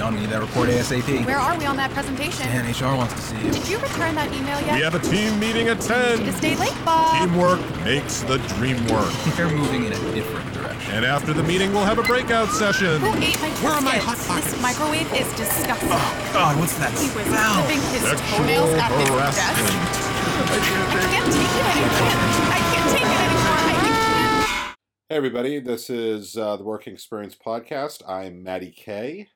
John, we need that report ASAP. Where are we on that presentation? Dan, HR wants to see you. Did you return that email yet? We have a team meeting at Should 10. have stayed late, Bob. Teamwork makes the dream work. They're moving in a different direction. And after the meeting, we'll have a breakout session. Who ate my Where are my biscuits? hot This microwave is disgusting. Oh, God, what's that He was smell? clipping his Sexual toenails at his desk. I can't take it anymore. I can't take it anymore. I can't. Hey, everybody, this is uh, the Working Experience Podcast. I'm Maddie K.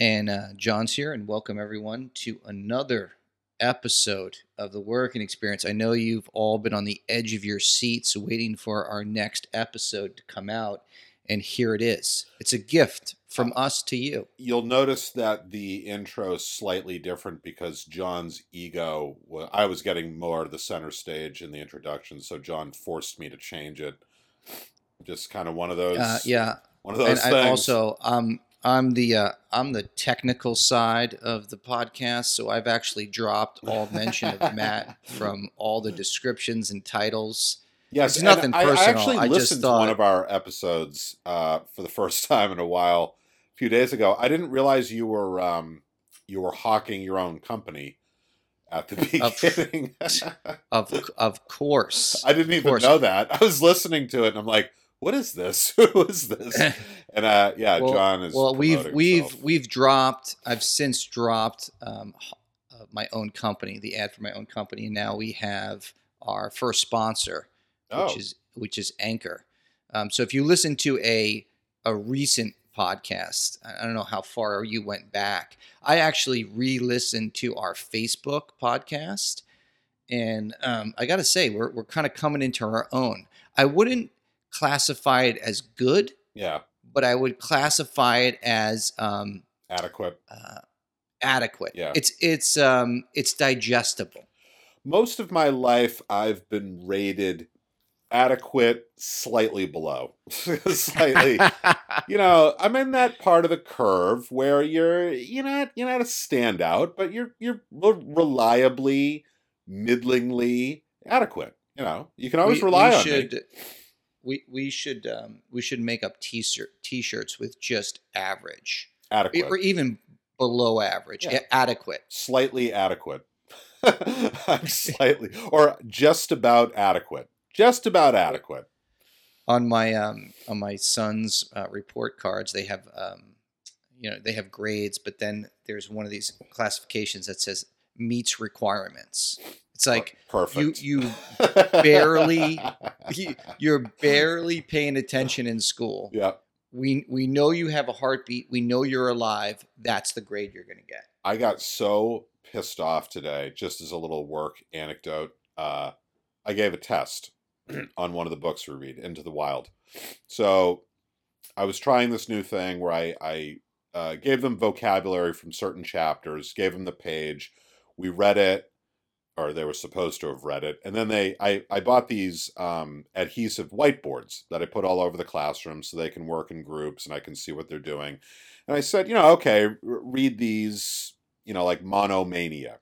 And uh, John's here, and welcome everyone to another episode of the Working Experience. I know you've all been on the edge of your seats waiting for our next episode to come out, and here it is. It's a gift from us to you. You'll notice that the intro is slightly different because John's ego, wa- I was getting more of the center stage in the introduction, so John forced me to change it. Just kind of one of those. Uh, yeah, One of those and things. I also um I'm the uh, I'm the technical side of the podcast, so I've actually dropped all mention of Matt from all the descriptions and titles. Yes, It's nothing I, I personal. actually I listened to one of our episodes uh, for the first time in a while a few days ago. I didn't realize you were um, you were hawking your own company at the Of- beginning. Of of course, I didn't even course. know that. I was listening to it and I'm like, "What is this? Who is this?" And uh, yeah, well, John is. well we've promoting we've himself. we've dropped i've since dropped um, uh, my own company the ad for my own company and now we have our first sponsor Oh. which is which is anchor um, so if you listen to a a recent podcast i I don't know how far you went back i actually re-listened to our facebook podcast and um, i gotta say we're, we're kind of coming into our own i wouldn't classify it as good yeah, but I would classify it as um, adequate. uh, adequate. Yeah. It's it's um, it's digestible. Most of my life, I've been rated adequate, slightly below, slightly. you know, I'm in that part of the curve where you're you're not you're not a standout, but you're you're reliably, middlingly adequate. You know, you can always We- rely we on should, me. We we should um, we should make up t-shirt t-shirts with just average Adequate, or even below average, Yeah. adequate. slightly adequate. I'm slightly or just about adequate. Just about adequate. On my um, on my son's uh, report cards, they have um, you know they have grades, but then there's one of these classifications that says meets requirements. It's like perfect. you you barely you- you're barely paying attention in school. yeah. We we know you have a heartbeat. We know you're alive. That's the grade you're going to get. I got so pissed off today, just as a little work anecdote. Uh, I gave a test on one of the books we read, Into the Wild. So I was trying this new thing where I, I uh, gave them vocabulary from certain chapters, gave them the page. We read it, or they were supposed to have read it. And then they, I, I bought these um, adhesive whiteboards that I put all over the classroom so they can work in groups and I can see what they're doing. And I said, you know, okay, read these, you know, like monomania.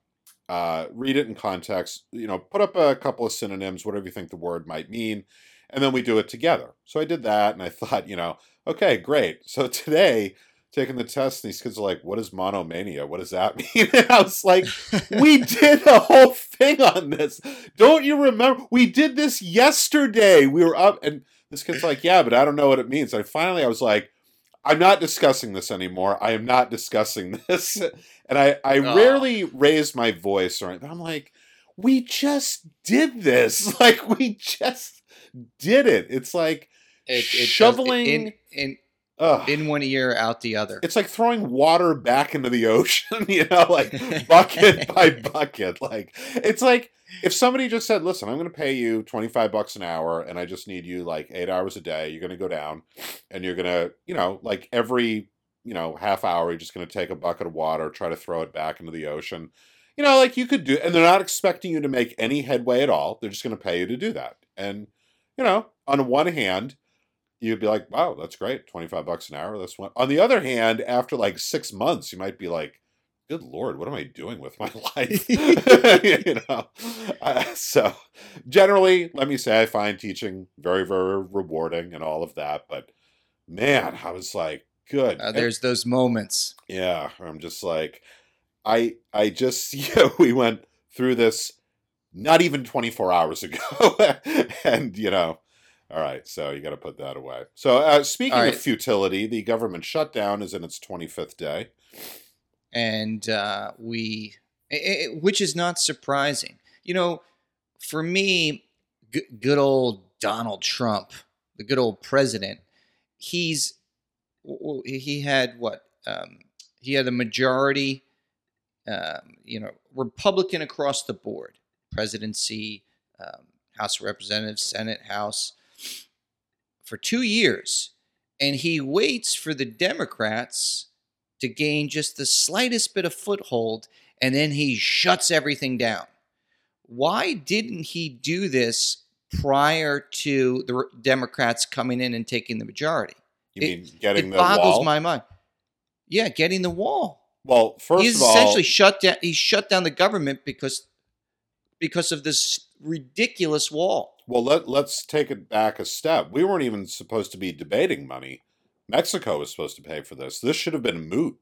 Uh, read it in context, you know, put up a couple of synonyms, whatever you think the word might mean, and then we do it together. So I did that and I thought, you know, okay, great. So today, taking the test, and these kids are like, what is monomania? What does that mean? And I was like, we did a whole thing on this. Don't you remember? We did this yesterday. We were up, and this kid's like, yeah, but I don't know what it means. And finally, I was like, I'm not discussing this anymore. I am not discussing this. And I, I Aw. rarely raise my voice or anything. I'm like, we just did this. Like, we just did it. It's like, It, it does- Shoveling- in in ugh. in one ear, out the other. It's like throwing water back into the ocean, you know, like bucket by bucket. Like it's like if somebody just said, "Listen, I'm going to pay you 25 bucks an hour and I just need you like 8 hours a day. You're going to go down and you're going to, you know, like every, you know, half hour you're just going to take a bucket of water, try to throw it back into the ocean." You know, like you could do and they're not expecting you to make any headway at all. They're just going to pay you to do that. And you know, on one hand, you'd be like, wow, that's great. 25 bucks an hour. That's one. On the other hand, after like six months, you might be like, good Lord, what am I doing with my life? you know? Uh, so generally, let me say, I find teaching very, very rewarding and all of that. But man, I was like, good. Uh, And- there's those moments. yeah, I'm just like, I, I just, you know, we went through this not even 24 hours ago. and, you know, all right, so you got to put that away. So, uh, speaking right. of futility, the government shutdown is in its 25th day. and uh, we, i- i- which is not surprising. You know, for me, g- good old Donald Trump, the good old president, he's he had what um, he had a majority, um, you know, Republican across the board, presidency, um, House of Representatives, Senate, House, for two years, and he waits for the Democrats to gain just the slightest bit of foothold, and then he shuts everything down. Why didn't he do this prior to the Democrats coming in and taking the majority? You It- mean getting it the boggles wall? my mind. Yeah, getting the wall. well, first He's of all, essentially shut down. He shut down the government because because of this ridiculous wall. well, let, let's take it back a step. We weren't even supposed to be debating money. Mexico was supposed to pay for this. This should have been moot.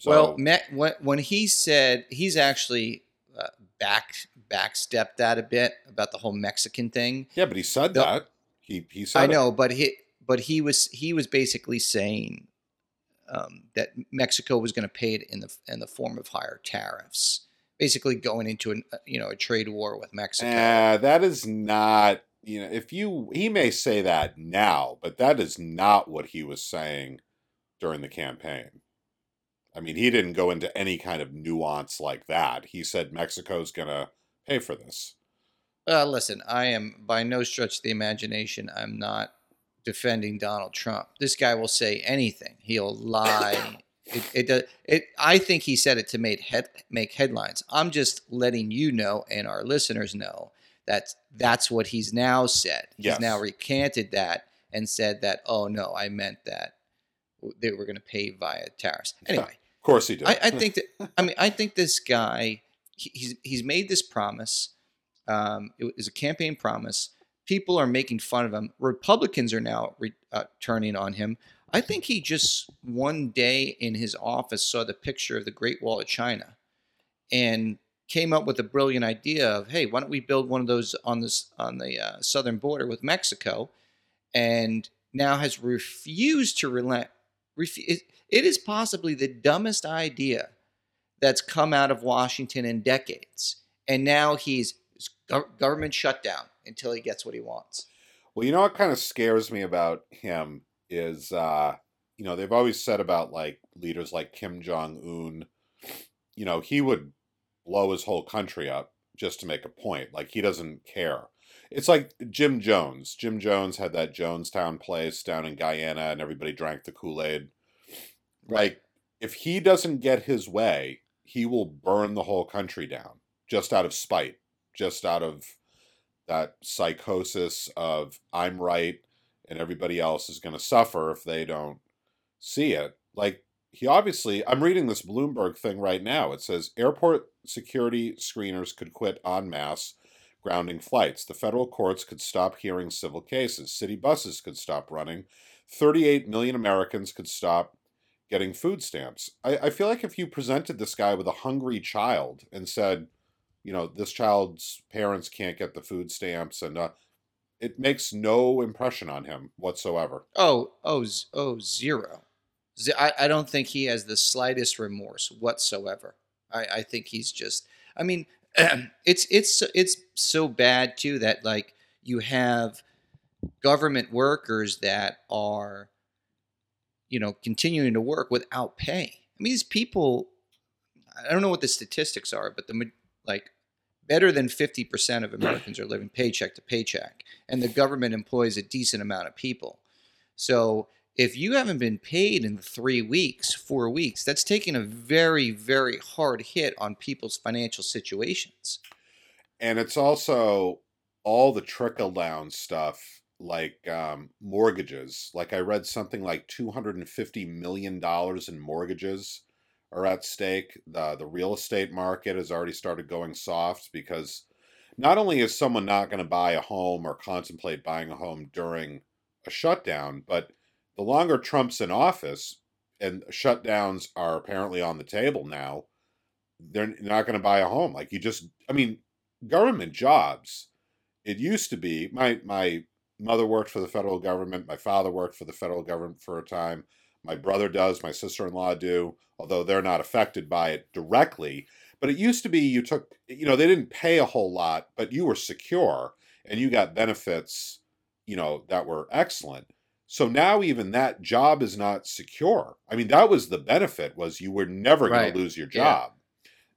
So, well, Me- when when he said he's actually uh, back backstepped that a bit about the whole Mexican thing. yeah, but he said the- that. He he said I it. know, but he but he was he was basically saying um, that Mexico was going to pay it in the in the form of higher tariffs, basically going into an uh, you know a trade war with Mexico. Uh, that is not, you know, if you, he may say that now, but that is not what he was saying during the campaign. I mean, he didn't go into any kind of nuance like that. He said Mexico's going to pay for this. Uh, listen, I am by no stretch of the imagination. I'm not defending Donald Trump. This guy will say anything. He'll lie. It, it, does- it, I think he said it to make head, make headlines. I'm just letting you know and our listeners know that that's what he's now said. Yes. He's now recanted that and said that, oh no, I meant that they were going to pay via tariffs. Anyway, Of course he did. I, I think that I mean I think this guy he- he's he's made this promise. Um, it was a campaign promise. People are making fun of him. Republicans are now re, uh, turning on him. I think he just one day in his office saw the picture of the Great Wall of China, and came up with a brilliant idea of, hey, why don't we build one of those on this on the uh, southern border with Mexico, and now has refused to relent. It is possibly the dumbest idea that's come out of Washington in decades, and now he's government shutdown until he gets what he wants. Well, you know what kind of scares me about him is, uh, you know, they've always said about like leaders like Kim Jong Un, you know, he would blow his whole country up just to make a point. Like he doesn't care. It's like Jim Jones. Jim Jones had that Jonestown place down in Guyana, and everybody drank the Kool Aid. Like, if he doesn't get his way, he will burn the whole country down just out of spite, just out of that psychosis of I'm right and everybody else is going to suffer if they don't see it. Like he obviously, I'm reading this Bloomberg thing right now. It says airport security screeners could quit en masse, grounding flights. The federal courts could stop hearing civil cases. City buses could stop running. 38 million Americans could stop getting food stamps. I, I feel like if you presented this guy with a hungry child and said, you know, this child's parents can't get the food stamps, and uh, it makes no impression on him whatsoever. Oh, oh, oh, zero. Z- I, I don't think he has the slightest remorse whatsoever. I, I think he's just. I mean, it's it's it's so bad too that like you have government workers that are, you know, continuing to work without pay. I mean, these people. I don't know what the statistics are, but the like better than 50% of Americans are living paycheck to paycheck, and the government employs a decent amount of people. So if you haven't been paid in three weeks, four weeks, that's taking a very, very hard hit on people's financial situations. And it's also all the trickle down stuff like um, mortgages. Like I read something like two hundred and fifty million dollars in mortgages are at stake. The the real estate market has already started going soft because not only is someone not going to buy a home or contemplate buying a home during a shutdown, but the longer Trump's in office and shutdowns are apparently on the table now, they're not going to buy a home. Like you just, I mean, government jobs. It used to be my my mother worked for the federal government. My father worked for the federal government for a time. My brother does. My sister in law do. Although they're not affected by it directly. But it used to be you took, you know, they didn't pay a whole lot, but you were secure and you got benefits, you know, that were excellent. So now even that job is not secure. I mean, that was the benefit was you were never going to lose your Yeah. job.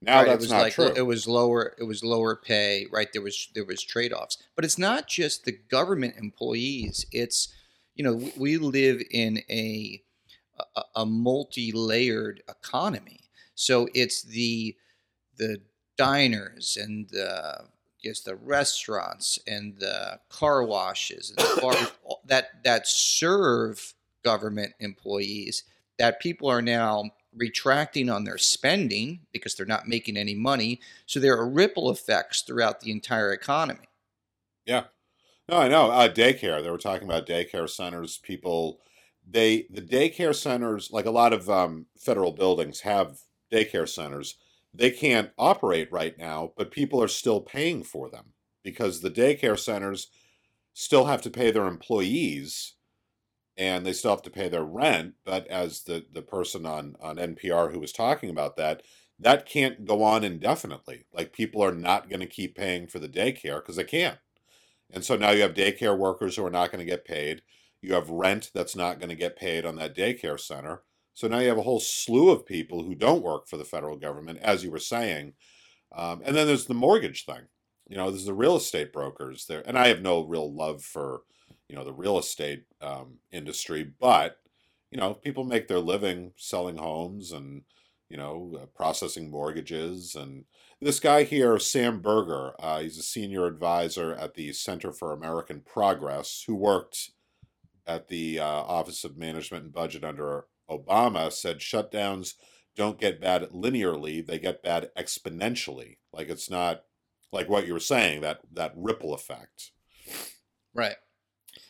Now Right, that's not like true. it was lower it was lower pay right there was there was trade-offs but it's not just the government employees it's you know we live in a a, a multi-layered economy so it's the the diners and the yes the restaurants and the car washes and the bars that that serve government employees that people are now retracting on their spending because they're not making any money. So there are ripple effects throughout the entire economy. Yeah. No, I know. Uh, daycare. They were talking about daycare centers. People, they the daycare centers, like a lot of um, federal buildings, have daycare centers. They can't operate right now, but people are still paying for them because the daycare centers still have to pay their employees, and they still have to pay their rent. But as the the person on on NPR who was talking about that, that can't go on indefinitely. Like people are not going to keep paying for the daycare because they can't. And so now you have daycare workers who are not going to get paid. You have rent that's not going to get paid on that daycare center. So now you have a whole slew of people who don't work for the federal government, as you were saying. Um, and then there's the mortgage thing. You know, there's the real estate brokers there. And I have no real love for, you know, the real estate um, industry, but, you know, people make their living selling homes and, you know, uh, processing mortgages and this guy here, Sam Berger, uh, he's a senior advisor at the Center for American Progress, who worked at the uh, Office of Management and Budget under Obama, said shutdowns don't get bad linearly; they get bad exponentially. Like it's not like what you were saying that that ripple effect. Right.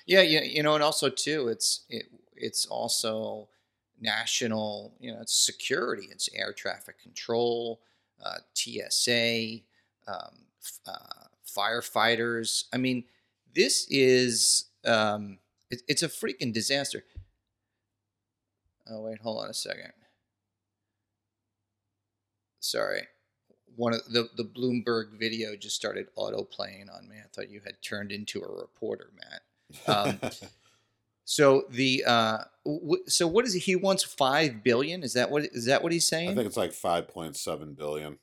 Yeah, yeah, you know, and also too, it's it, it's also national, you know, it's security, it's air traffic control, uh, TSA, um, uh, firefighters. I mean, this is um, it, it's a freaking disaster. Oh wait, hold on a second. Sorry, one of the the Bloomberg video just started auto playing on me. I thought you had turned into a reporter, Matt. Um, So the uh, w- so what is he? He wants five billion. Is that what is that what he's saying? I think it's like five point seven billion.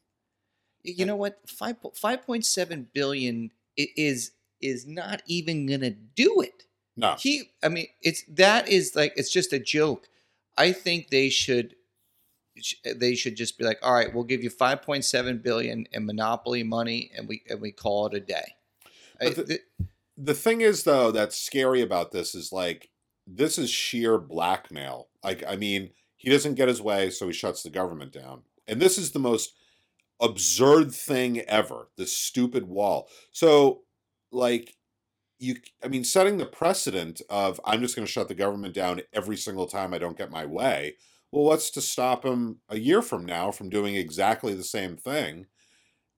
you know what? Five five point seven billion is is not even gonna do it. No, He, I mean, it's that is like it's just a joke. I think they should they should just be like, all right, we'll give you five point seven billion in monopoly money, and we and we call it a day. I- the- th- the thing is though that's scary about this is like this is sheer blackmail like i mean he doesn't get his way so he shuts the government down and this is the most absurd thing ever this stupid wall so like you i mean setting the precedent of i'm just going to shut the government down every single time i don't get my way well what's to stop him a year from now from doing exactly the same thing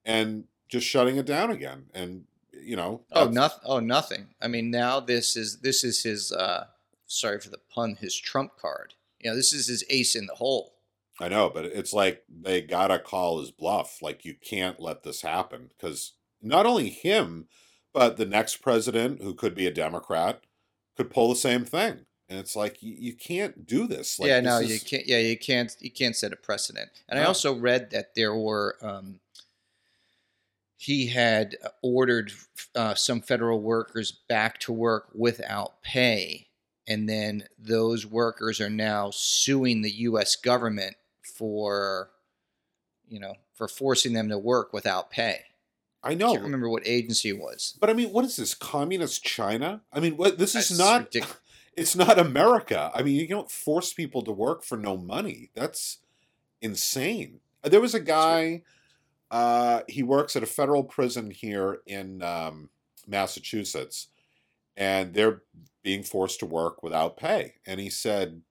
and just shutting it down again and you know Oh, nothing. Oh, nothing. I mean, now this is this is his. uh Sorry for the pun. His trump card. You know, this is his ace in the hole. I know, but it's like they gotta call his bluff. Like you can't let this happen because not only him, but the next president, who could be a Democrat, could pull the same thing. And it's like you, you can't do this. Like, yeah, this no, is- you can't. Yeah, you can't. You can't set a precedent. And I also read that there were. Um, he had ordered uh, some federal workers back to work without pay, and then those workers are now suing the U.S. government for, you know, for forcing them to work without pay. I know. I can't remember what agency it was. But I mean, what is this? Communist China? I mean, what this is not ridic- it's not America. I mean, you don't force people to work for no money. That's insane. There was a guy uh he works at a federal prison here in um Massachusetts and they're being forced to work without pay. And he said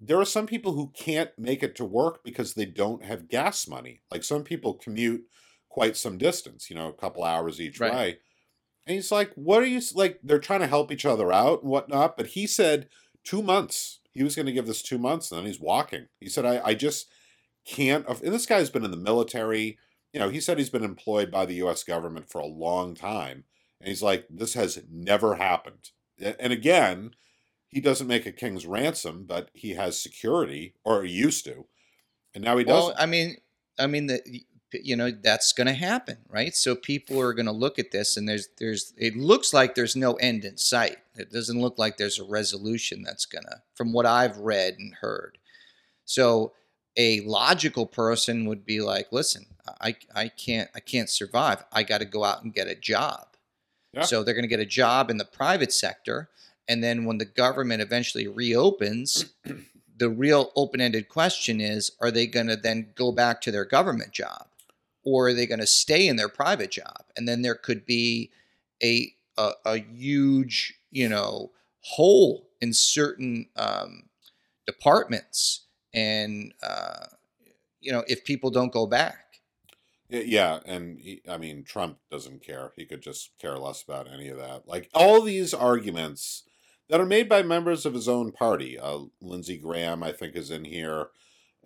there are some people who can't make it to work because they don't have gas money. Like some people commute quite some distance, you know, a couple hours each Right. way. And he's like, "What are you like?" They're trying to help each other out and whatnot. But he said two months. He was going to give this two months, and then he's walking. He said, "I, I just can't." And this guy's been in the military. You know, he said he's been employed by the U.S. government for a long time, and he's like, "This has never happened." And again, he doesn't make a king's ransom, but he has security, or he used to, and now he doesn't. I mean, I mean that you know that's going to happen, right? So people are going to look at this, and there's there's it looks like there's no end in sight. It doesn't look like there's a resolution that's gonna, from what I've read and heard. So a logical person would be like, listen, I I can't I can't survive. I got to go out and get a job. Yeah. So they're going to get a job in the private sector, and then when the government eventually reopens, the real open-ended question is: Are they going to then go back to their government job, or are they going to stay in their private job? And then there could be a a, a huge, you know, hole in certain um, departments, and uh, you know, if people don't go back. Yeah, and he, I mean, Trump doesn't care. He could just care less about any of that. Like all these arguments that are made by members of his own party. Uh, Lindsey Graham, I think, is in here.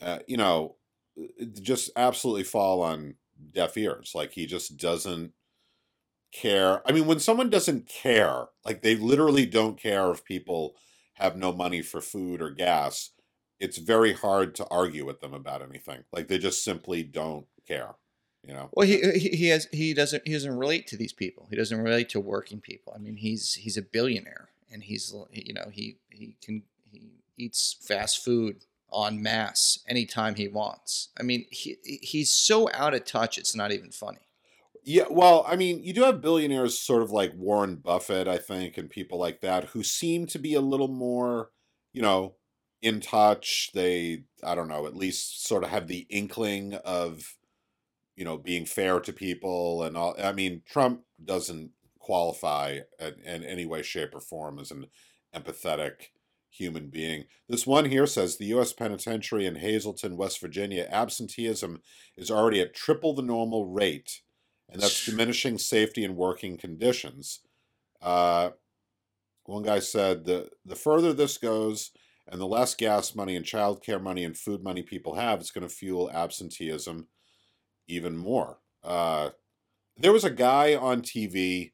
Uh, you know, just absolutely fall on deaf ears. Like he just doesn't care. I mean, when someone doesn't care, like they literally don't care if people have no money for food or gas, it's very hard to argue with them about anything. Like they just simply don't care. You know. Well, he he has he doesn't he doesn't relate to these people. He doesn't relate to working people. I mean, he's he's a billionaire, and he's you know he he can he eats fast food en masse anytime he wants. I mean, he he's so out of touch. It's not even funny. Yeah, well, I mean, you do have billionaires sort of like Warren Buffett, I think, and people like that who seem to be a little more, you know, in touch. They, I don't know, at least sort of have the inkling of, you know, being fair to people and all. I mean, Trump doesn't qualify in, in any way, shape, or form as an empathetic human being. This one here says the U.S. Penitentiary in Hazelton, West Virginia, absenteeism is already at triple the normal rate and that's diminishing safety and working conditions. Uh, one guy said the the further this goes, and the less gas money and child care money and food money people have, it's going to fuel absenteeism even more. Uh, there was a guy on TV.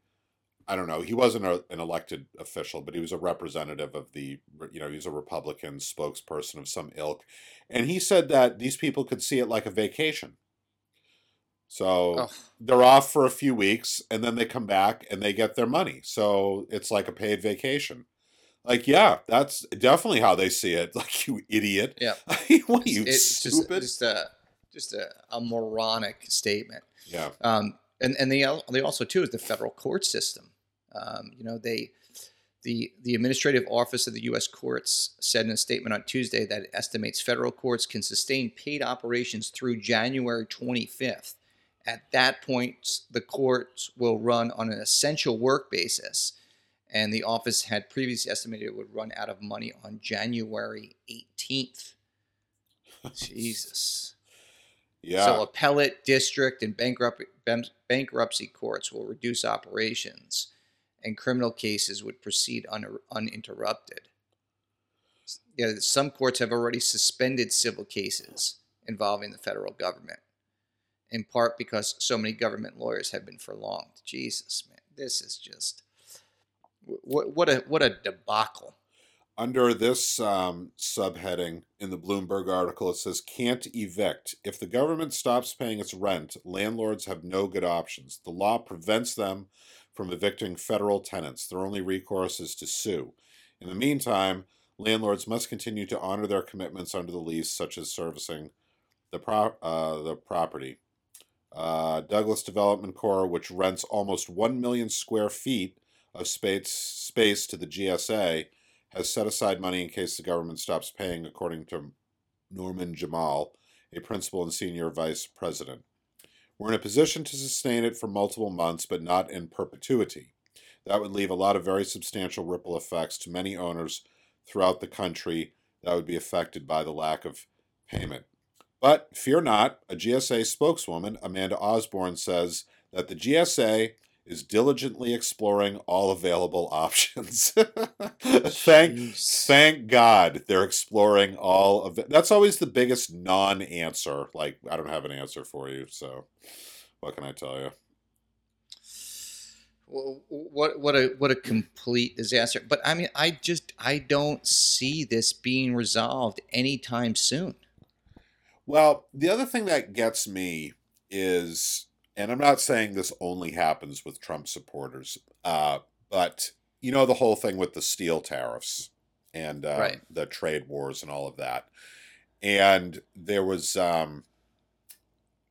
I don't know. He wasn't a, an elected official, but he was a representative of the. You know, he was a Republican spokesperson of some ilk, and he said that these people could see it like a vacation. So they're off for a few weeks and then they come back and they get their money. So it's like a paid vacation. Like, yeah, that's definitely how they see it. Like, you idiot. Yeah. what are you, it's just stupid? just a just a, a moronic statement. yeah. Um, and and they they also too is the federal court system. Um, you know they the the administrative office of the U.S. courts said in a statement on Tuesday that it estimates federal courts can sustain paid operations through January 25th. At that point, the courts will run on an essential work basis, and the office had previously estimated it would run out of money on January 18th. Jesus. Yeah. So appellate, district, and bankrupt, bankruptcy courts will reduce operations, and criminal cases would proceed un- uninterrupted. Yeah, some courts have already suspended civil cases involving the federal government, in part because so many government lawyers have been furloughed. Jesus, man, this is just what what a what a debacle. Under this um, subheading in the Bloomberg article, it says can't evict. If the government stops paying its rent, landlords have no good options. The law prevents them from evicting federal tenants. Their only recourse is to sue. In the meantime, landlords must continue to honor their commitments under the lease, such as servicing the, pro- uh, the property. Uh, Douglas Development Corps, which rents almost 1 million square feet of space, space to the GSA, has set aside money in case the government stops paying, according to Norman Jemal, a principal and senior vice president. We're in a position to sustain it for multiple months, but not in perpetuity. That would leave a lot of very substantial ripple effects to many owners throughout the country that would be affected by the lack of payment. But fear not, a GSA spokeswoman, Amanda Osborne, says that the GSA is diligently exploring all available options. thank, Jeez. thank God they're exploring all of it. That's always the biggest non answer. Like, I don't have an answer for you, so what can I tell you? Wh- What what a what a complete disaster. But I mean, I just I don't see this being resolved anytime soon. Well, the other thing that gets me is, and I'm not saying this only happens with Trump supporters, uh, but you know the whole thing with the steel tariffs and uh, Right. the trade wars and all of that, and there was, um,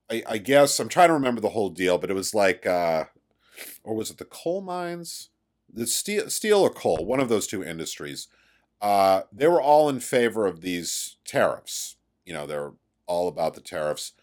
I, I guess I'm trying to remember the whole deal, but it was like, uh, or was it the coal mines, the steel, steel or coal, one of those two industries. Uh, they were all in favor of these tariffs. You know, they're all about the tariffs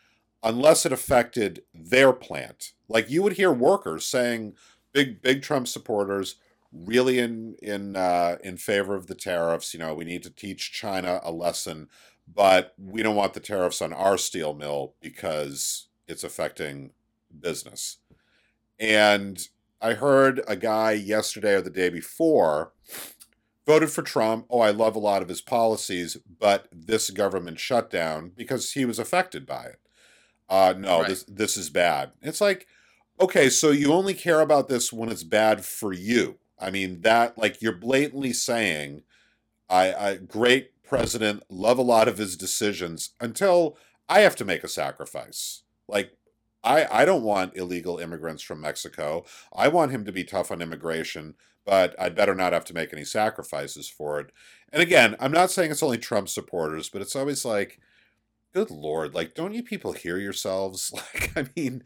unless it affected their plant. Like you would hear workers saying, big big Trump supporters really in in uh, in favor of the tariffs. You know, we need to teach China a lesson, but we don't want the tariffs on our steel mill because it's affecting business. And I heard a guy yesterday or the day before voted for Trump. Oh, I love a lot of his policies, but this government shutdown because he was affected by it. Uh, no, Right. this this is bad. It's like, okay, so you only care about this when it's bad for you. I mean that like you're blatantly saying, I, I great president, love a lot of his decisions until I have to make a sacrifice. Like I I don't want illegal immigrants from Mexico. I want him to be tough on immigration, but I'd better not have to make any sacrifices for it. And again, I'm not saying it's only Trump supporters, but it's always like, good lord, like, don't you people hear yourselves? Like, I mean,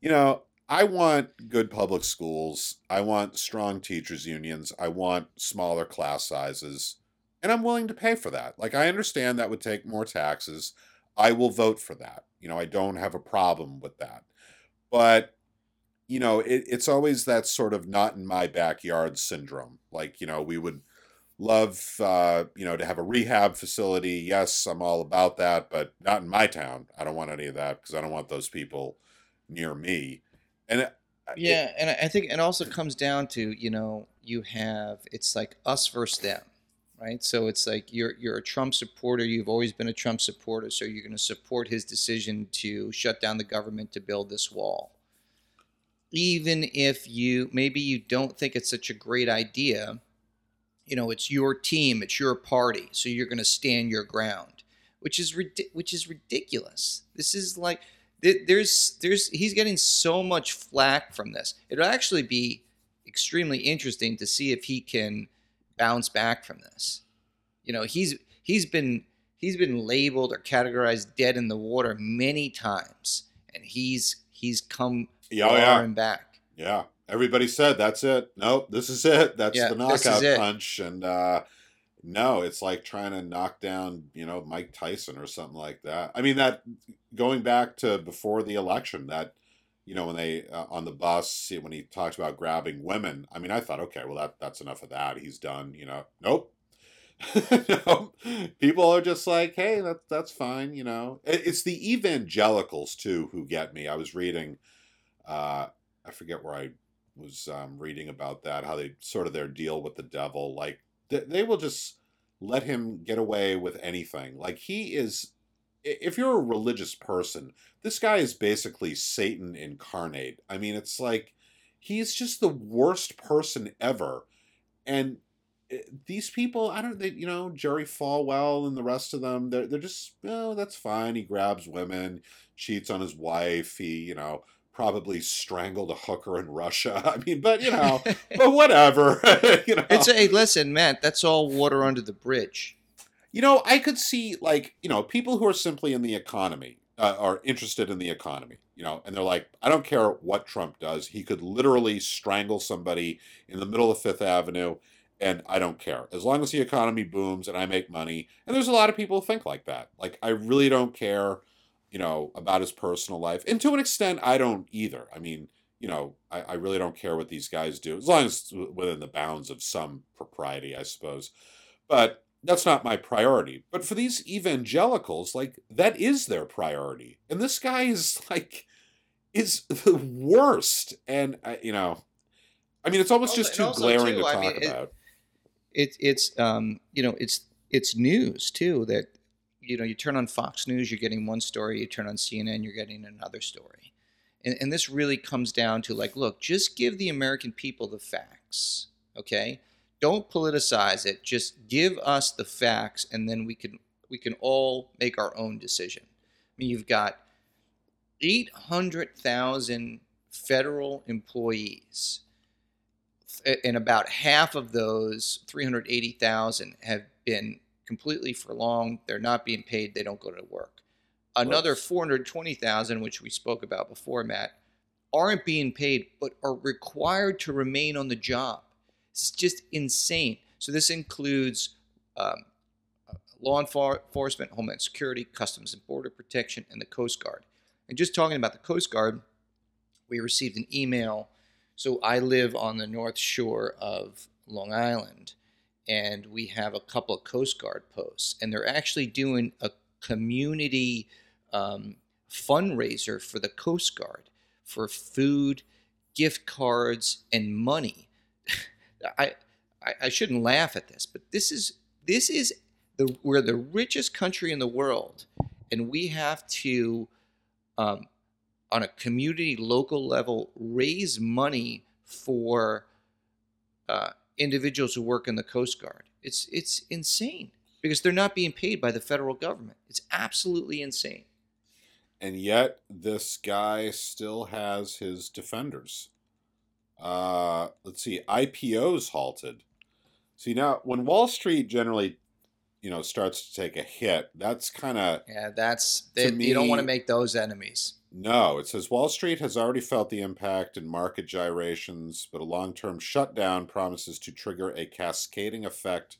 you know, I want good public schools. I want strong teachers' unions. I want smaller class sizes. And I'm willing to pay for that. Like, I understand that would take more taxes. I will vote for that. You know, I don't have a problem with that. But you know, it, it's always that sort of not in my backyard syndrome. Like, you know, we would love, uh, you know, to have a rehab facility. Yes, I'm all about that, but not in my town. I don't want any of that because I don't want those people near me. And it, Yeah, and I I think it also comes down to you know you have it's like us versus them, right? So it's like you're you're a Trump supporter. You've always been a Trump supporter, so you're going to support his decision to shut down the government to build this wall, even if you maybe you don't think it's such a great idea. You know, it's your team, it's your party, so you're going to stand your ground, which is which is ridiculous. This is like there's there's he's getting so much flack from this. It'll actually be extremely interesting to see if he can bounce back from this. You know, he's he's been he's been labeled or categorized dead in the water many times, and he's he's come Yeah, oh, far yeah. and back. Yeah. Everybody said that's it. Nope, this is it. That's Yeah, the knockout punch. And uh no, it's like trying to knock down, you know, Mike Tyson or something like that. I mean that going back to before the election, that you know when they uh, on the bus when he talked about grabbing women. I mean, I thought, okay, well that that's enough of that. He's done. You know, nope. no, people are just like, hey, that that's fine. You know, It- it's the evangelicals too who get me. I was reading, uh, I forget where I was um, reading about that, how they sort of their deal with the devil. Like they, they will just let him get away with anything. Like he is, if you're a religious person, this guy is basically Satan incarnate. I mean, it's like he's just the worst person ever. And eh, these people, I don't, they, you know, Jerry Falwell and the rest of them, they're, they're just, oh, that's fine. He grabs women, cheats on his wife. He, you know, probably strangled a hooker in Russia. I mean, but, you know, but whatever. you know, It's a hey, listen, Matt. That's all water under the bridge. you know, I could see like, you know, people who are simply in the economy, uh, are interested in the economy. you know, and they're like, I don't care what Trump does. He could literally strangle somebody in the middle of Fifth Avenue, and I don't care. As long as the economy booms and I make money. And there's a lot of people who think like that. Like, I really don't care, you know, about his personal life. And to an extent, I don't either. I mean, you know, I, I really don't care what these guys do, as long as it's within the bounds of some propriety, I suppose. But that's not my priority. But for these evangelicals, like that is their priority. And this guy is like is the worst. And uh, you know, I mean, it's almost Also- just too glaring too, to I talk mean, it- about. it, it's um, you know it's it's news too that you know you turn on Fox News you're getting one story you turn on CNN you're getting another story. And, and this really comes down to like look just give the American people the facts okay? Don't politicize it just give us the facts and then we can we can all make our own decision. I mean you've got 800,000 federal employees and about half of those 380,000 have been completely for long. They're not being paid. They don't go to work. Another 420,000, which we spoke about before, Matt, aren't being paid but are required to remain on the job. It's just insane. So this includes um, law enforcement, Homeland Security, Customs and Border Protection, and the Coast Guard. And just talking about the Coast Guard, we received an email. So I live on the north shore of Long Island, and we have a couple of Coast Guard posts, and they're actually doing a community um, fundraiser for the Coast Guard for food, gift cards, and money. I, I I shouldn't laugh at this, but this is this is the we're the richest country in the world, and we have to um, on a community local level raise money for uh, individuals who work in the coast guard it's it's insane because they're not being paid by the federal government it's absolutely insane and yet this guy still has his defenders. Uh, let's see, IPOs halted. See now, when Wall Street generally, you know, starts to take a hit, that's kind of yeah that's they, you don't want to make those enemies no. It says Wall Street has already felt the impact in market gyrations, but a long-term shutdown promises to trigger a cascading effect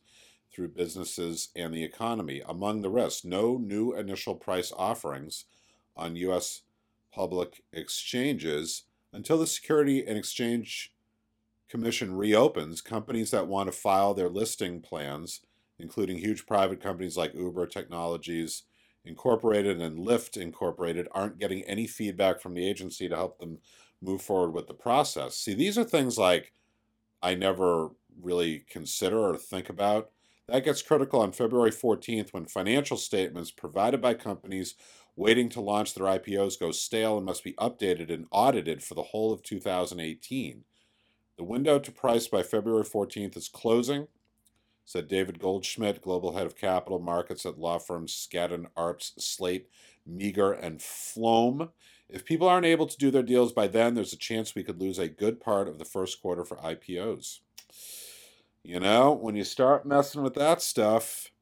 through businesses and the economy. Among the risks, no new initial price offerings on U.S. public exchanges until the Security and Exchange Commission reopens. Companies that want to file their listing plans, including huge private companies like Uber Technologies Incorporated and Lyft Incorporated, aren't getting any feedback from the agency to help them move forward with the process. See, these are things like I never really consider or think about. That gets critical on February 14th when financial statements provided by companies waiting to launch their IPOs go stale and must be updated and audited for the whole of 2018. The window to price by February 14th is closing, said David Goldschmidt, global head of capital markets at law firms Skadden Arps, Slate, Meagher, and Flom. If people aren't able to do their deals by then, there's a chance we could lose a good part of the first quarter for IPOs. You know, when you start messing with that stuff,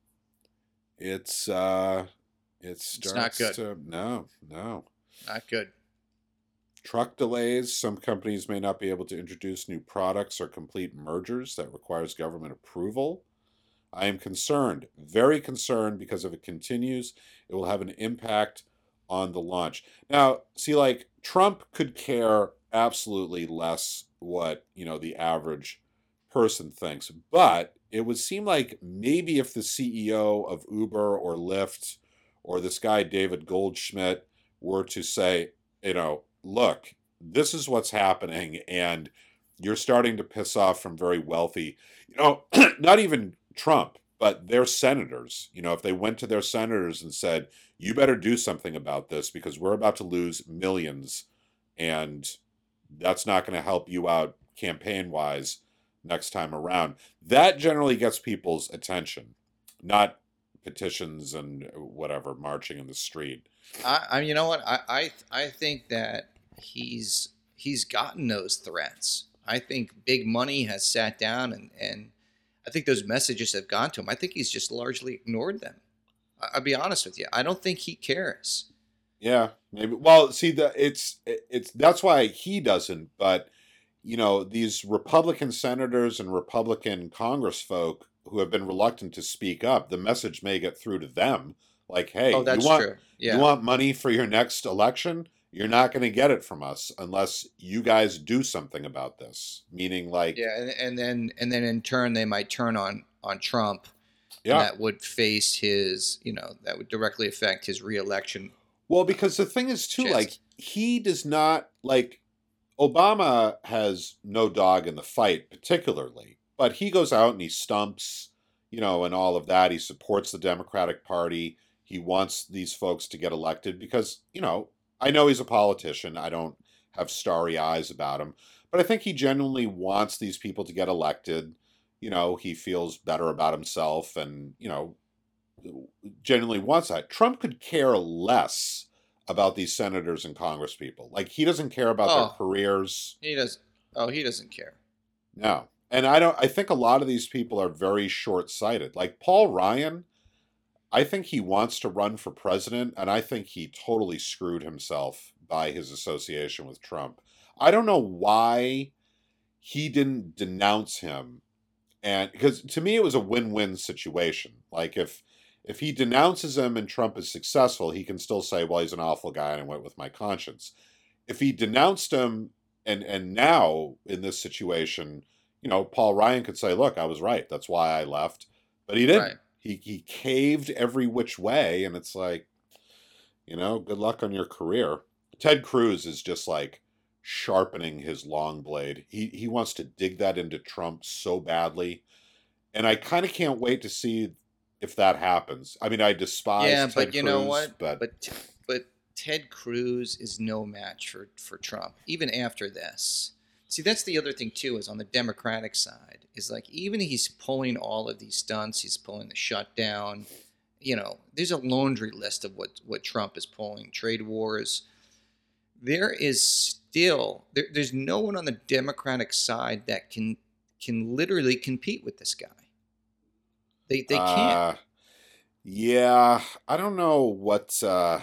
it's uh it starts not good. to no, no. not good Truck delays. Some companies may not be able to introduce new products or complete mergers that requires government approval. I am concerned, very concerned, because if it continues, it will have an impact on the launch. Now, see, like Trump could care absolutely less what you know the average person thinks, but it would seem like maybe if the CEO of Uber or Lyft or this guy David Goldschmidt were to say, you know, look, this is what's happening, and you're starting to piss off from very wealthy, you know, not even Trump, but their senators. You know, if they went to their senators and said, you better do something about this because we're about to lose millions, and that's not going to help you out campaign wise next time around. That generally gets people's attention, not petitions and whatever marching in the street. I, I you know what I, I I think that he's he's gotten those threats. I think big money has sat down and and I think those messages have gone to him. I think he's just largely ignored them. I, I'll be honest with you. I don't think he cares. Yeah, maybe. Well, see, the it's it's that's why he doesn't. But you know, these Republican senators and Republican Congress folk who have been reluctant to speak up, the message may get through to them. Like, hey, oh, that's you want true. Yeah. you want money for your next election? You're not going to get it from us unless you guys do something about this. Meaning, like, yeah, and, and then and then in turn they might turn on on Trump. yeah. that would face his, you know, that would directly affect his reelection. Well, because the thing is too, Chance. like he does not like Obama has no dog in the fight, particularly, but he goes out and he stumps, you know, and all of that. He supports the Democratic Party. He wants these folks to get elected because, you know, I know he's a politician. I don't have starry eyes about him, but I think he genuinely wants these people to get elected. You know, he feels better about himself and, you know, genuinely wants that. Trump could care less about these senators and congresspeople. Like he doesn't care about Oh. their careers. He does. Oh, he doesn't care. No. And I don't I think a lot of these people are very short-sighted. Like Paul Ryan, I think he wants to run for president and I think he totally screwed himself by his association with Trump. I don't know why he didn't denounce him and because to me it was a win-win situation. Like if if he denounces him and Trump is successful, he can still say, "Well, he's an awful guy, and I went with my conscience." If he denounced him, and and now in this situation, you know, Paul Ryan could say, "Look, I was right. That's why I left," but he didn't. Right. He he caved every which way, and it's like, you know, good luck on your career. Ted Cruz is just like sharpening his long blade. He he wants to dig that into Trump so badly, and I kind of can't wait to see if that happens. I mean, I despise. yeah, Ted but you know Cruz, what? But, but but Ted Cruz is no match for for Trump. Even after this, see that's the other thing too. Is on the Democratic side is like even he's pulling all of these stunts. He's pulling the shutdown. You know, there's a laundry list of what what Trump is pulling. Trade wars. There is still there, there's no one on the Democratic side that can can literally compete with this guy. They they can't. Uh, yeah, I don't know what. Uh,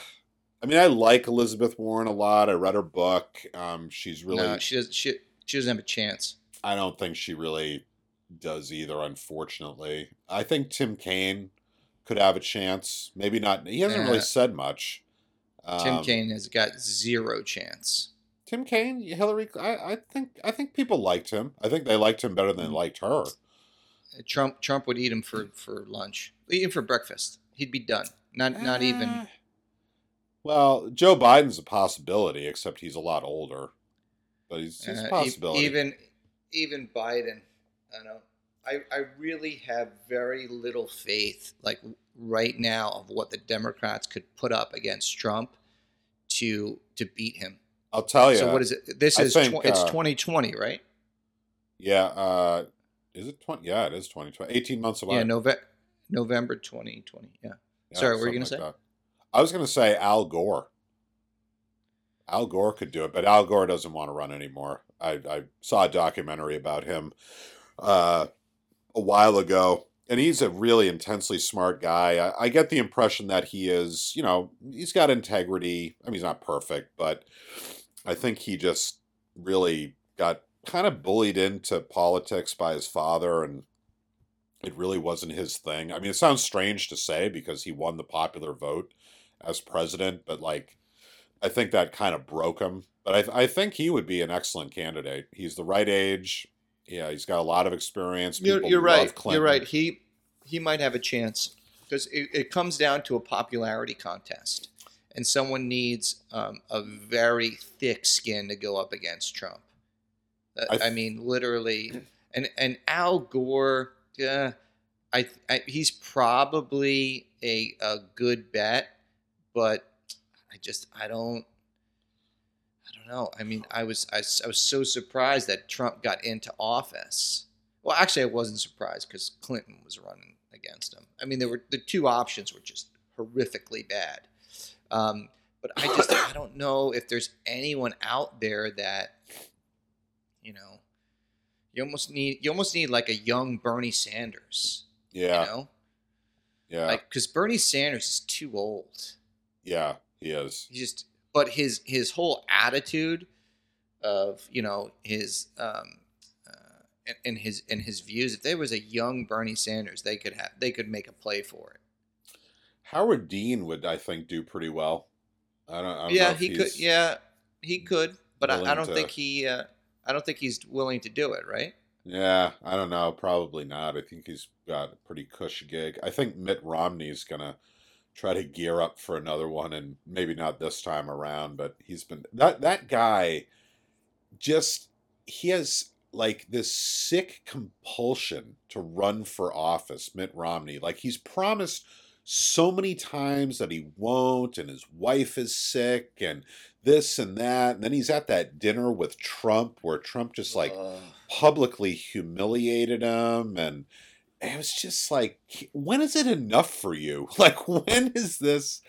I mean, I like Elizabeth Warren a lot. I read her book. Um, she's really. no, she doesn't. She, she doesn't have a chance. I don't think she really does either. Unfortunately, I think Tim Kaine could have a chance. Maybe not. He hasn't really Uh, said much. Tim Um, Kaine has got zero chance. Tim Kaine, Hillary. I, I think. I think people liked him. I think they liked him better than they liked her. Trump Trump would eat him for, for lunch, eat him for breakfast. He'd be done. Not not Eh, even. Well, Joe Biden's a possibility, except he's a lot older. But uh, a possibility. even even Biden. I know. I, I really have very little faith, like right now, of what the Democrats could put up against Trump to to beat him. I'll tell you. So what is it? This I is think, tw- it's uh, 2020, right? Yeah. Uh, is it twenty? Yeah, it is twenty twenty. Eighteen months away. Yeah, Nove- November 2020. Yeah. Yeah, Sorry, what were you gonna like that. I was going to say Al Gore. Al Gore could do it, but Al Gore doesn't want to run anymore. I, I saw a documentary about him uh, a while ago, and he's a really intensely smart guy. I, I get the impression that he is, you know, he's got integrity. I mean, he's not perfect, but I think he just really got kind of bullied into politics by his father and it really wasn't his thing. I mean, it sounds strange to say because he won the popular vote as president, but like, I think that kind of broke him. But I, I think he would be an excellent candidate. He's the right age. Yeah, he's got a lot of experience. You're, you're love right. Clinton. You're right. He he might have a chance because it, it comes down to a popularity contest, and someone needs um, a very thick skin to go up against Trump. Uh, I I, mean, literally, and and Al Gore, uh, I, I he's probably a a good bet, but I just I don't. I don't know. I mean, I was I was so surprised that Trump got into office. Well, actually, I wasn't surprised because Clinton was running against him. I mean, there were the two options were just horrifically bad. Um, but I just I don't know if there's anyone out there that you know you almost need you almost need like a young Bernie Sanders. Yeah, You know, yeah, like because Bernie Sanders is too old. yeah. He is. He just, but his his whole attitude of you know his um, uh, and, and his and his views. If there was a young Bernie Sanders, they could have they could make a play for it. Howard Dean would, I think, do pretty well. I don't. I don't yeah, he could. Yeah, he could, but I, I don't to- think he. Uh, I don't think he's willing to do it. Right? Yeah, I don't know. Probably not. I think he's got a pretty cush gig. I think Mitt Romney's gonna try to gear up for another one, and maybe not this time around. But he's been that that guy. Just he has like this sick compulsion to run for office. Mitt Romney, like he's promised so many times that he won't, and his wife is sick, and this and that, and then he's at that dinner with Trump where Trump just like Ugh. publicly humiliated him and it was just like when is it enough for you like when is this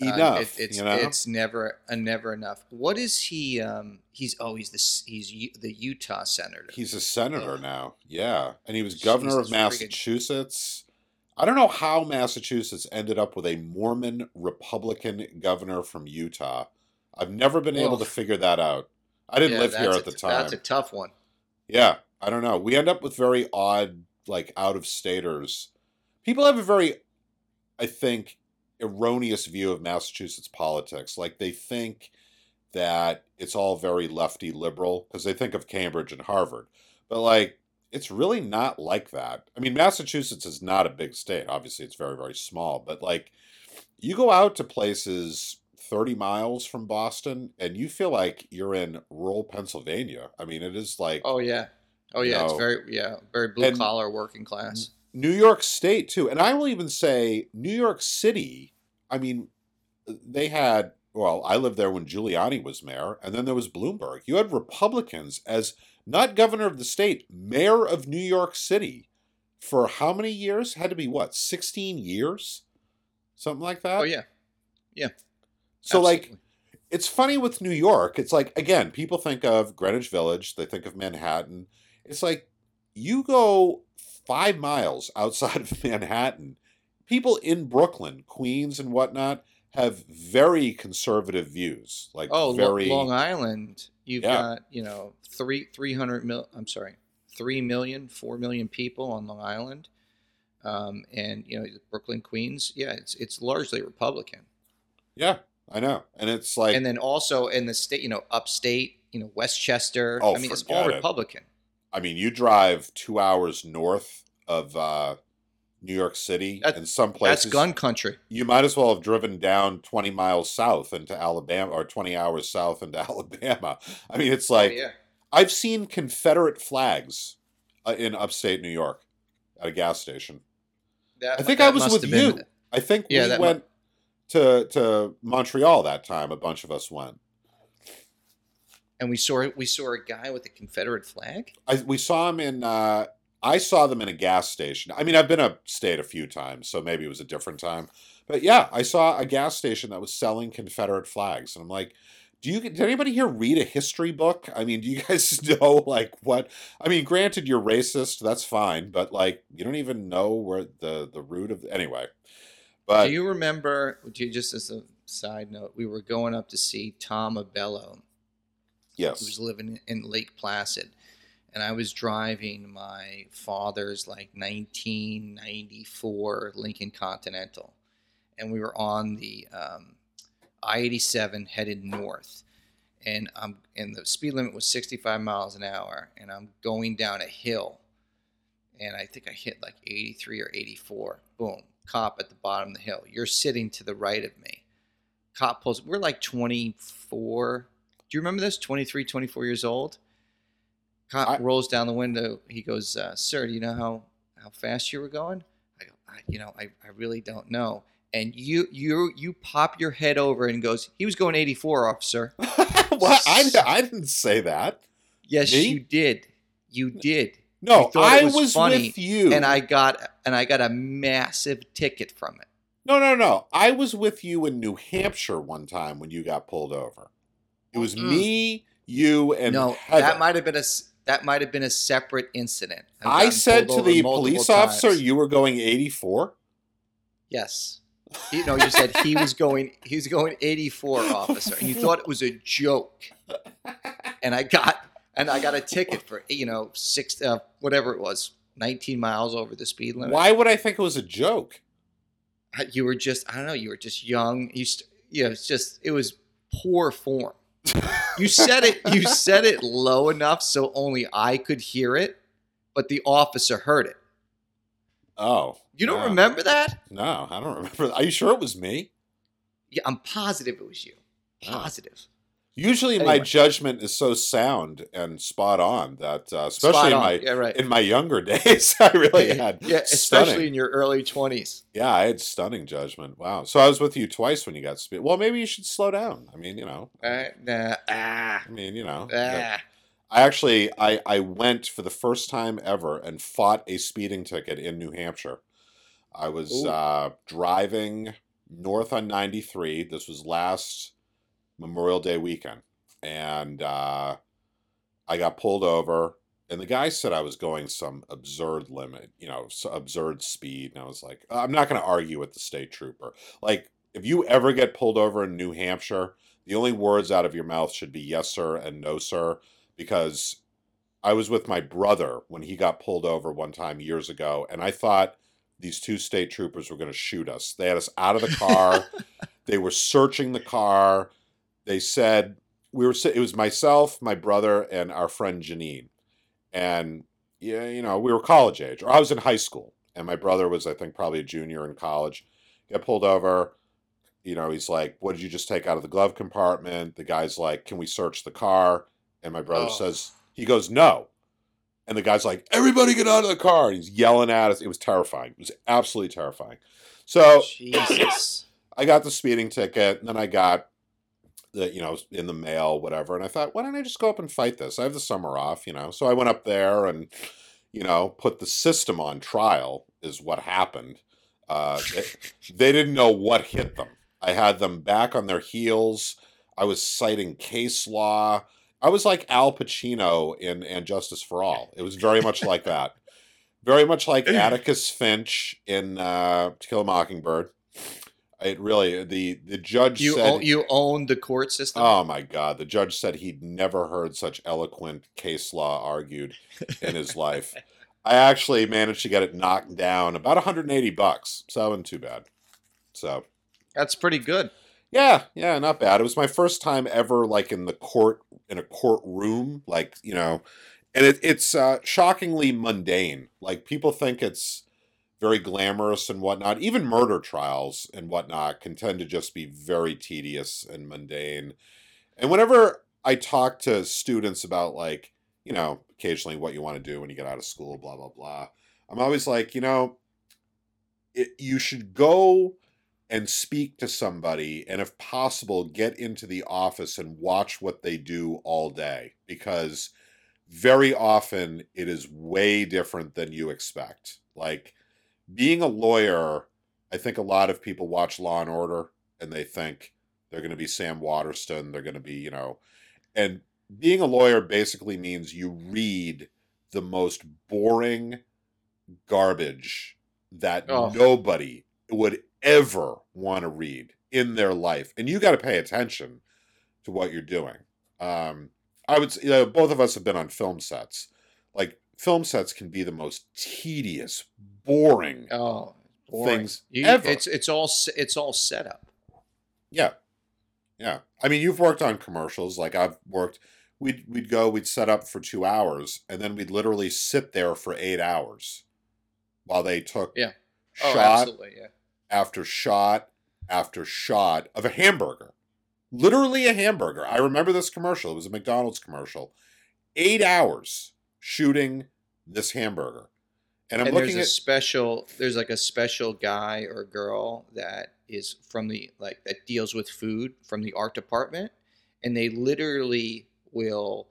Uh, it- enough it's you know it's never a never enough. What is he? Um, he's oh he's the he's U- the Utah senator. he's a senator Ugh. now yeah and he was governor of friggin- massachusetts i don't know how massachusetts ended up with a mormon republican governor from utah i've never been able to figure that out i didn't Yeah, live here at a- the time That's a tough one. Yeah, I don't know. We end up with very odd, like out of staters. People have a very, I think, erroneous view of Massachusetts politics. Like they think that it's all very lefty liberal because they think of Cambridge and Harvard. But like, it's really not like that. I mean, Massachusetts is not a big state. Obviously, it's very, very small. But like, you go out to places 30 miles from Boston and you feel like you're in rural Pennsylvania. I mean, it is like Oh yeah. Oh yeah. It's very yeah very blue collar working class. New York State too. And I will even say New York City, I mean, they had well, I lived there when Giuliani was mayor, and then there was Bloomberg. You had Republicans as not governor of the state, mayor of New York City for how many years? Had to be what, 16 years? Something like that? Oh yeah. Yeah. So like it's funny with New York. It's like again, people think of Greenwich Village, they think of Manhattan. It's like you go five miles outside of Manhattan. People in Brooklyn, Queens, and whatnot have very conservative views. Like oh very Long Island. You've Yeah. got you know three three hundred mil. I'm sorry, three million, four million people on Long Island, um, and you know Brooklyn, Queens. Yeah, it's it's largely Republican. yeah, I know, and it's like and then also in the state, you know, upstate, you know, Westchester. Oh, I mean, it's all Republican. it. I mean, you drive two hours north of uh, New York City, That- in some places That's gun country. you might as well have driven down 20 miles south into Alabama or 20 hours south into Alabama. I mean, it's like oh, yeah. I've seen Confederate flags uh, in upstate New York at a gas station. That, I think I was with have been- you. I think Yeah, we that mu- went to to Montreal that time. A bunch of us went. And we saw we saw a guy with a Confederate flag. I, we saw him in. Uh, I saw them in a gas station. I mean, I've been upstate a few times, so maybe it was a different time. But yeah, I saw a gas station that was selling Confederate flags, and I'm like, do you? Did anybody here read a history book? I mean, do you guys know like what? I mean, granted, you're racist. That's fine, but like, you don't even know where the the root of anyway. But Do you remember? Do you just as a side note, we were going up to see Tom Abello, who was living in Lake Placid, and I was driving my father's like 1994 Lincoln Continental, and we were on the um, I-87 headed north, and I'm and the speed limit was 65 miles an hour, and I'm going down a hill, and I think I hit like 83 or 84. Boom, cop at the bottom of the hill. You're sitting to the right of me. Cop pulls. We're like 24. Do you remember this? 23, 24 years old. Cop I- rolls down the window. He goes, uh, "Sir, do you know how how fast you were going?" I go, I, "You know, I, I really don't know." And you you you pop your head over and goes, "He was going 84, officer." well, I I didn't say that. Yes, Me? you did. You did. No, You I was was funny, with you, And I got and I got a massive ticket from it. No, no, no. I was with you in New Hampshire one time when you got pulled over. It was Mm. me, you, and no, Heather. that might have been a that might have been a separate incident. I said to the police officer times. you were going 84. yes. You know, you said he was going. He was going 84, officer, and you thought it was a joke. And I got and I got a ticket for you know six uh, whatever it was, 19 miles over the speed limit. Why would I think it was a joke? You were just I don't know. You were just young. You st- you know, it's just it was poor form. You said it. You said it low enough so only I could hear it, but the officer heard it. Oh, You don't no. remember that? No, I don't remember. Are you sure it was me? Yeah, I'm positive it was you. Oh. Usually, my judgment is so sound and spot on that, uh, especially in my yeah, right. in my younger days, I really had yeah, especially in your early 20s. Yeah, I had stunning judgment. Wow. So I was with you twice when you got speed. Well, maybe you should slow down. I mean, you know. Uh, nah, ah, I mean, you know. ah. I actually I I went for the first time ever and fought a speeding ticket in New Hampshire. I was uh, driving north on 93. This was last Memorial Day weekend, and uh, I got pulled over. And the guy said I was going some absurd limit, you know, absurd speed. And I was like, I'm not going to argue with the state trooper. Like, if you ever get pulled over in New Hampshire, the only words out of your mouth should be yes, sir, and no, sir because I was with my brother when he got pulled over one time years ago, and I thought these two state troopers were going to shoot us. They had us out of the car. they were searching the car. They said we were. It was myself, my brother, and our friend Janine, and yeah, you know, we were college age, or I was in high school, and my brother was, I think, probably a junior in college. Got pulled over. You know, he's like, "What did you just take out of the glove compartment?" The guy's like, "Can we search the car?" And my brother Oh. says, he goes, no. And the guy's like, everybody get out of the car. And he's yelling at us. It was terrifying. It was absolutely terrifying. So Jesus. I got the speeding ticket, and then I got the, you know, in the mail, whatever. And I thought, why don't I just go up and fight this? I have the summer off, you know. So I went up there and, you know, put the system on trial, is what happened. Uh, they, they didn't know what hit them. I had them back on their heels. I was citing case law. I was like Al Pacino in And Justice for All. It was very much like that. Very much like Atticus Finch in uh, To Kill a Mockingbird. It really the the judge You said own, you own the court system. Oh my God. The judge said he'd never heard such eloquent case law argued in his life. I actually managed to get it knocked down about 180 bucks. So, wasn't too bad. So, That's pretty good. yeah, yeah, not bad. It was my first time ever, like, in the court, in a courtroom, like, you know, and it, it's uh, shockingly mundane. Like, people think it's very glamorous and whatnot. Even murder trials and whatnot can tend to just be very tedious and mundane. And whenever I talk to students about, like, you know, occasionally what you want to do when you get out of school, blah, blah, blah, I'm always like, you know, it, you should go and speak to somebody and if possible get into the office and watch what they do all day because very often it is way different than you expect like being a lawyer i think a lot of people watch law and order and they think they're going to be sam waterston they're going to be you know and being a lawyer basically means you read the most boring garbage that Oh. nobody would ever want to read in their life and you got to pay attention to what you're doing um i would say you know, both of us have been on film sets like film sets can be the most tedious boring Oh, boring. things You- ever It's it's all it's all set up. yeah yeah i mean you've worked on commercials like i've worked we'd we'd go we'd set up for two hours and then we'd literally sit there for eight hours while they took Yeah. Oh, shot absolutely. Yeah. after shot after shot of a hamburger. Literally a hamburger. I remember this commercial. It was a McDonald's commercial. Eight hours shooting this hamburger. And I'm and looking there's a at special there's like a special guy or girl that is from the like that deals with food from the art department and they literally will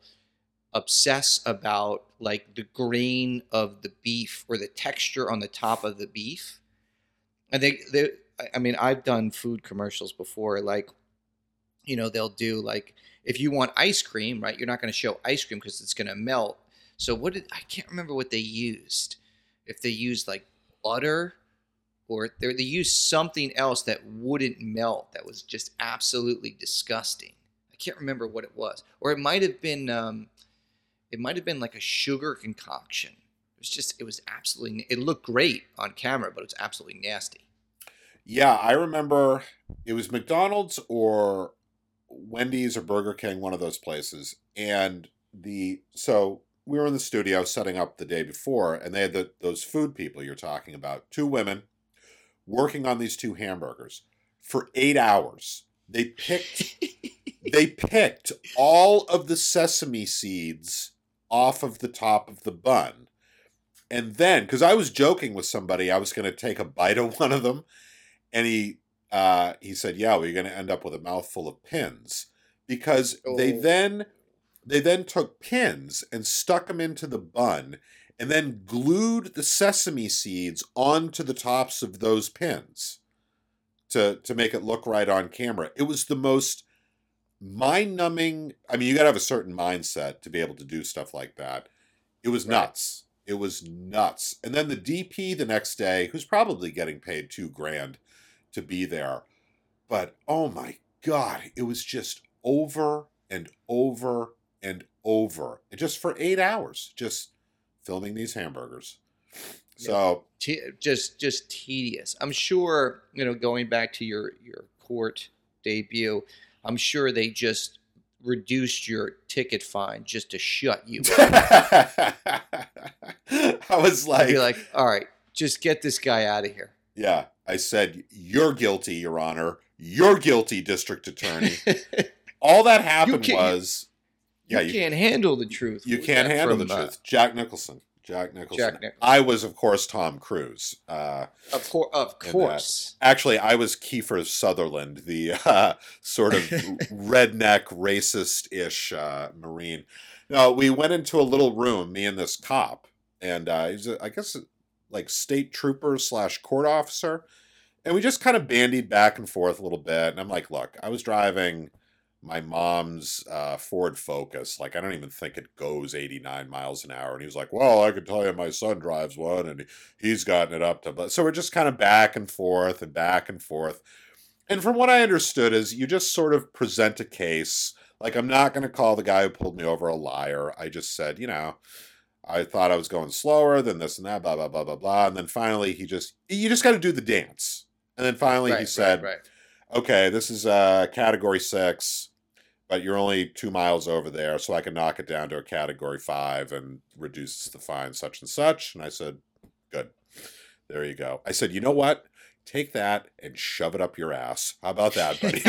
obsess about like the grain of the beef or the texture on the top of the beef and they they I- i mean i've done food commercials before like you know they'll do like if you want ice cream right you're not going to show ice cream because it's going to melt so what did i can't remember what they used if they used like butter or they they used something else that wouldn't melt. That was just absolutely disgusting. I can't remember what it was, or it might have been. Um, it might have been like a sugar concoction. It was just. It was absolutely. It looked great on camera, but it was absolutely nasty. Yeah, I remember it was McDonald's or Wendy's or Burger King, one of those places. And the so we were in the studio setting up the day before, and they had the, those food people you're talking about, two women working on these two hamburgers for eight hours. They picked they picked all of the sesame seeds off of the top of the bun. And then, because I was joking with somebody, I was going to take a bite of one of them, and he uh, he said, "Yeah, well, you're going to end up with a mouthful of pins," because they Oh. then they then took pins and stuck them into the bun, and then glued the sesame seeds onto the tops of those pins to to make it look right on camera. It was the most mind numbing. I mean, you got to have a certain mindset to be able to do stuff like that. It was Right. nuts. It was nuts. And then the DP the next day, who's probably getting paid two grand to be there, but oh my god, it was just over and over and over, and just for eight hours, just filming these hamburgers. So Te- just just tedious. I'm sure you know. Going back to your your court debut, I'm sure they just reduced your ticket fine just to shut you. up. I was like, Be like, all right, just get this guy out of here. yeah, I said, You're guilty, Your Honor. You're guilty, District Attorney. All that happened was, yeah, you, can't handle the truth. you can't handle the from, uh, truth. Jack Nicholson. Jack Nicholson. Jack Nicholson. I was, of course, Tom Cruise. Uh, of course, of that. course. Actually, I was Kiefer Sutherland, the uh, sort of redneck, racist-ish uh, Marine. No, we went into a little room, me and this cop, and uh, he's, a, I guess, like state trooper slash court officer, and we just kind of bandied back and forth a little bit. And I'm like, look, I was driving my mom's uh, Ford Focus. Like, I don't even think it goes 89 miles an hour. And he was like, well, I could tell you my son drives one, and he's gotten it up to. But so we're just kind of back and forth and back and forth. And from what I understood is you just sort of present a case. Like I'm not going to call the guy who pulled me over a liar. I just said, you know, I thought I was going slower than this and that, blah blah blah blah blah. And then finally, he just you just got to do the dance. And then finally, Right, he right, said, right. okay, this is uh, category six, but you're only two miles over there, so I can knock it down to a category five and reduce the fine such and such. And I said, good. There you go. I said, you know what? Take that and shove it up your ass. How about that, buddy?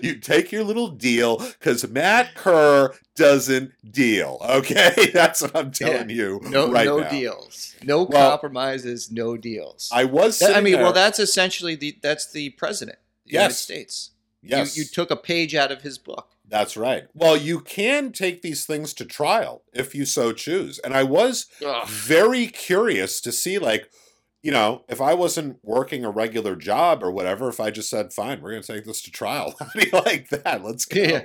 you take your little deal because Matt Kerr doesn't deal. Okay, that's what I'm telling you No, right no now. deals. No Well, compromises. No deals. I was. That- I mean, well, that's essentially the that's the president of the United States. Yes, You, you took a page out of his book. That's right. Well, you can take these things to trial if you so choose. And I was Ugh. very curious to see, like, you know, if I wasn't working a regular job or whatever, if I just said, fine, we're going to take this to trial. How do you like that? Let's go. Yeah,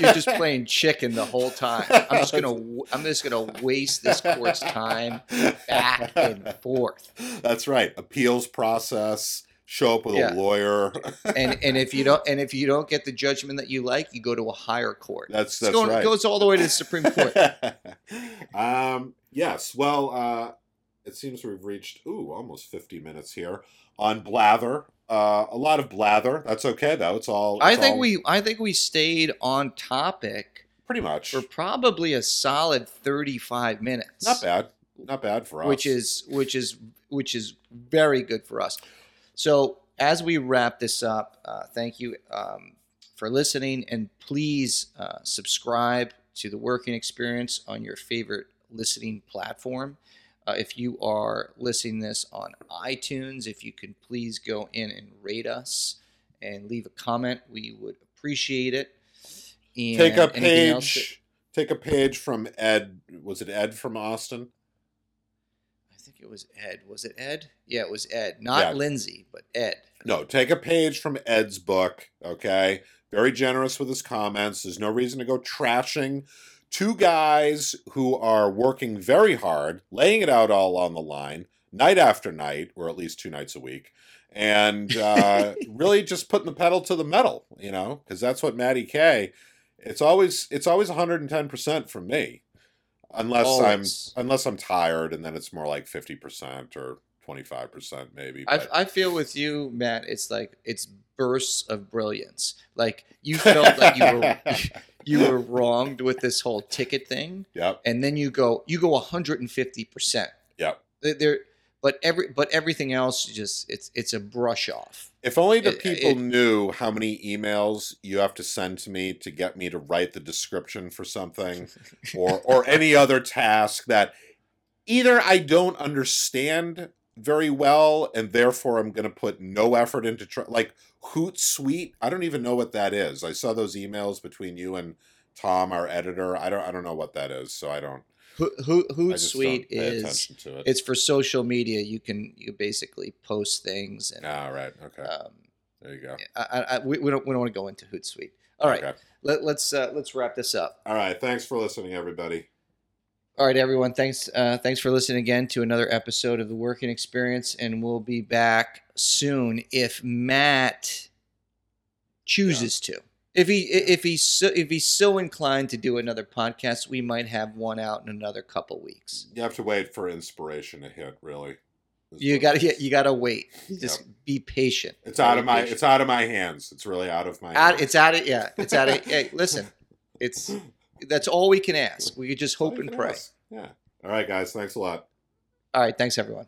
you're just playing chicken the whole time. I'm just gonna w- I'm just gonna waste this court's time back and forth. That's right. Appeals process, show up with Yeah. a lawyer. And and if you don't and if you don't get the judgment that you like, you go to a higher court. That's It's that's going, right. It goes all the way to the Supreme Court. um, yes. Well, uh, it seems we've reached ooh almost fifty minutes here on blather. Uh, a lot of blather. That's okay though. It's all. I think all we I think we stayed on topic pretty much for probably a solid 35 minutes. not bad. Not bad for us. which is which is which is very good for us. So as we wrap this up, uh, thank you um, for listening, and please uh, subscribe to the Working Experience on your favorite listening platform. Uh, if you are listening this on iTunes, if you can please go in and rate us and leave a comment, we would appreciate it. And take a page. Take a page from Ed. Was it Ed from Austin? It was Ed. Was it Ed? Yeah, it was Ed. Not Yeah. Lindsay, but Ed. No, take a page from Ed's book, okay? Very generous with his comments. There's no reason to go trashing two guys who are working very hard, laying it out all on the line, night after night, or at least two nights a week, and uh, really just putting the pedal to the metal, you know, because that's what Maddie K. It's always it's always 110 percent from me, unless Always. I'm unless I'm tired, and then it's more like 50 percent or 25 percent maybe. I, but- I feel with you, Matt. It's like it's bursts of brilliance. Like you felt like you were you were wronged with this whole ticket thing, yep, and then you go you go 150 percent. yep. There, but every but everything else just it's it's a brush off. If only the It- people it- knew how many emails you have to send to me to get me to write the description for something or or any other task that either I don't understand very well and therefore I'm going to put no effort into try like Hootsuite. I don't even know what that is. I saw those emails between you and Tom, our editor. I don't I don't know what that is, so I don't. Who who I Hootsuite is it. it's for social media. You can you basically post things and ah, right. Okay. um, there you go. I, I, we, we don't we don't want to go into Hootsuite. All right, Okay. let, let's uh, let's wrap this up. All right. Thanks for listening, everybody. All right, everyone. Thanks. Uh, thanks for listening again to another episode of the Working Experience, and we'll be back soon if Matt chooses to. If he if he's so, if he's so inclined to do another podcast, we might have one out in another couple weeks. You have to wait for inspiration to hit. Really, You got to you got to wait. Just be patient. It's out of my. patient. It's out of my hands. It's really out of my. out. hands. It's out of yeah. It's out of. hey, listen, it's that's all we can ask. We could just hope and pray. ask. Yeah. All right, guys. Thanks a lot. All right. Thanks, everyone.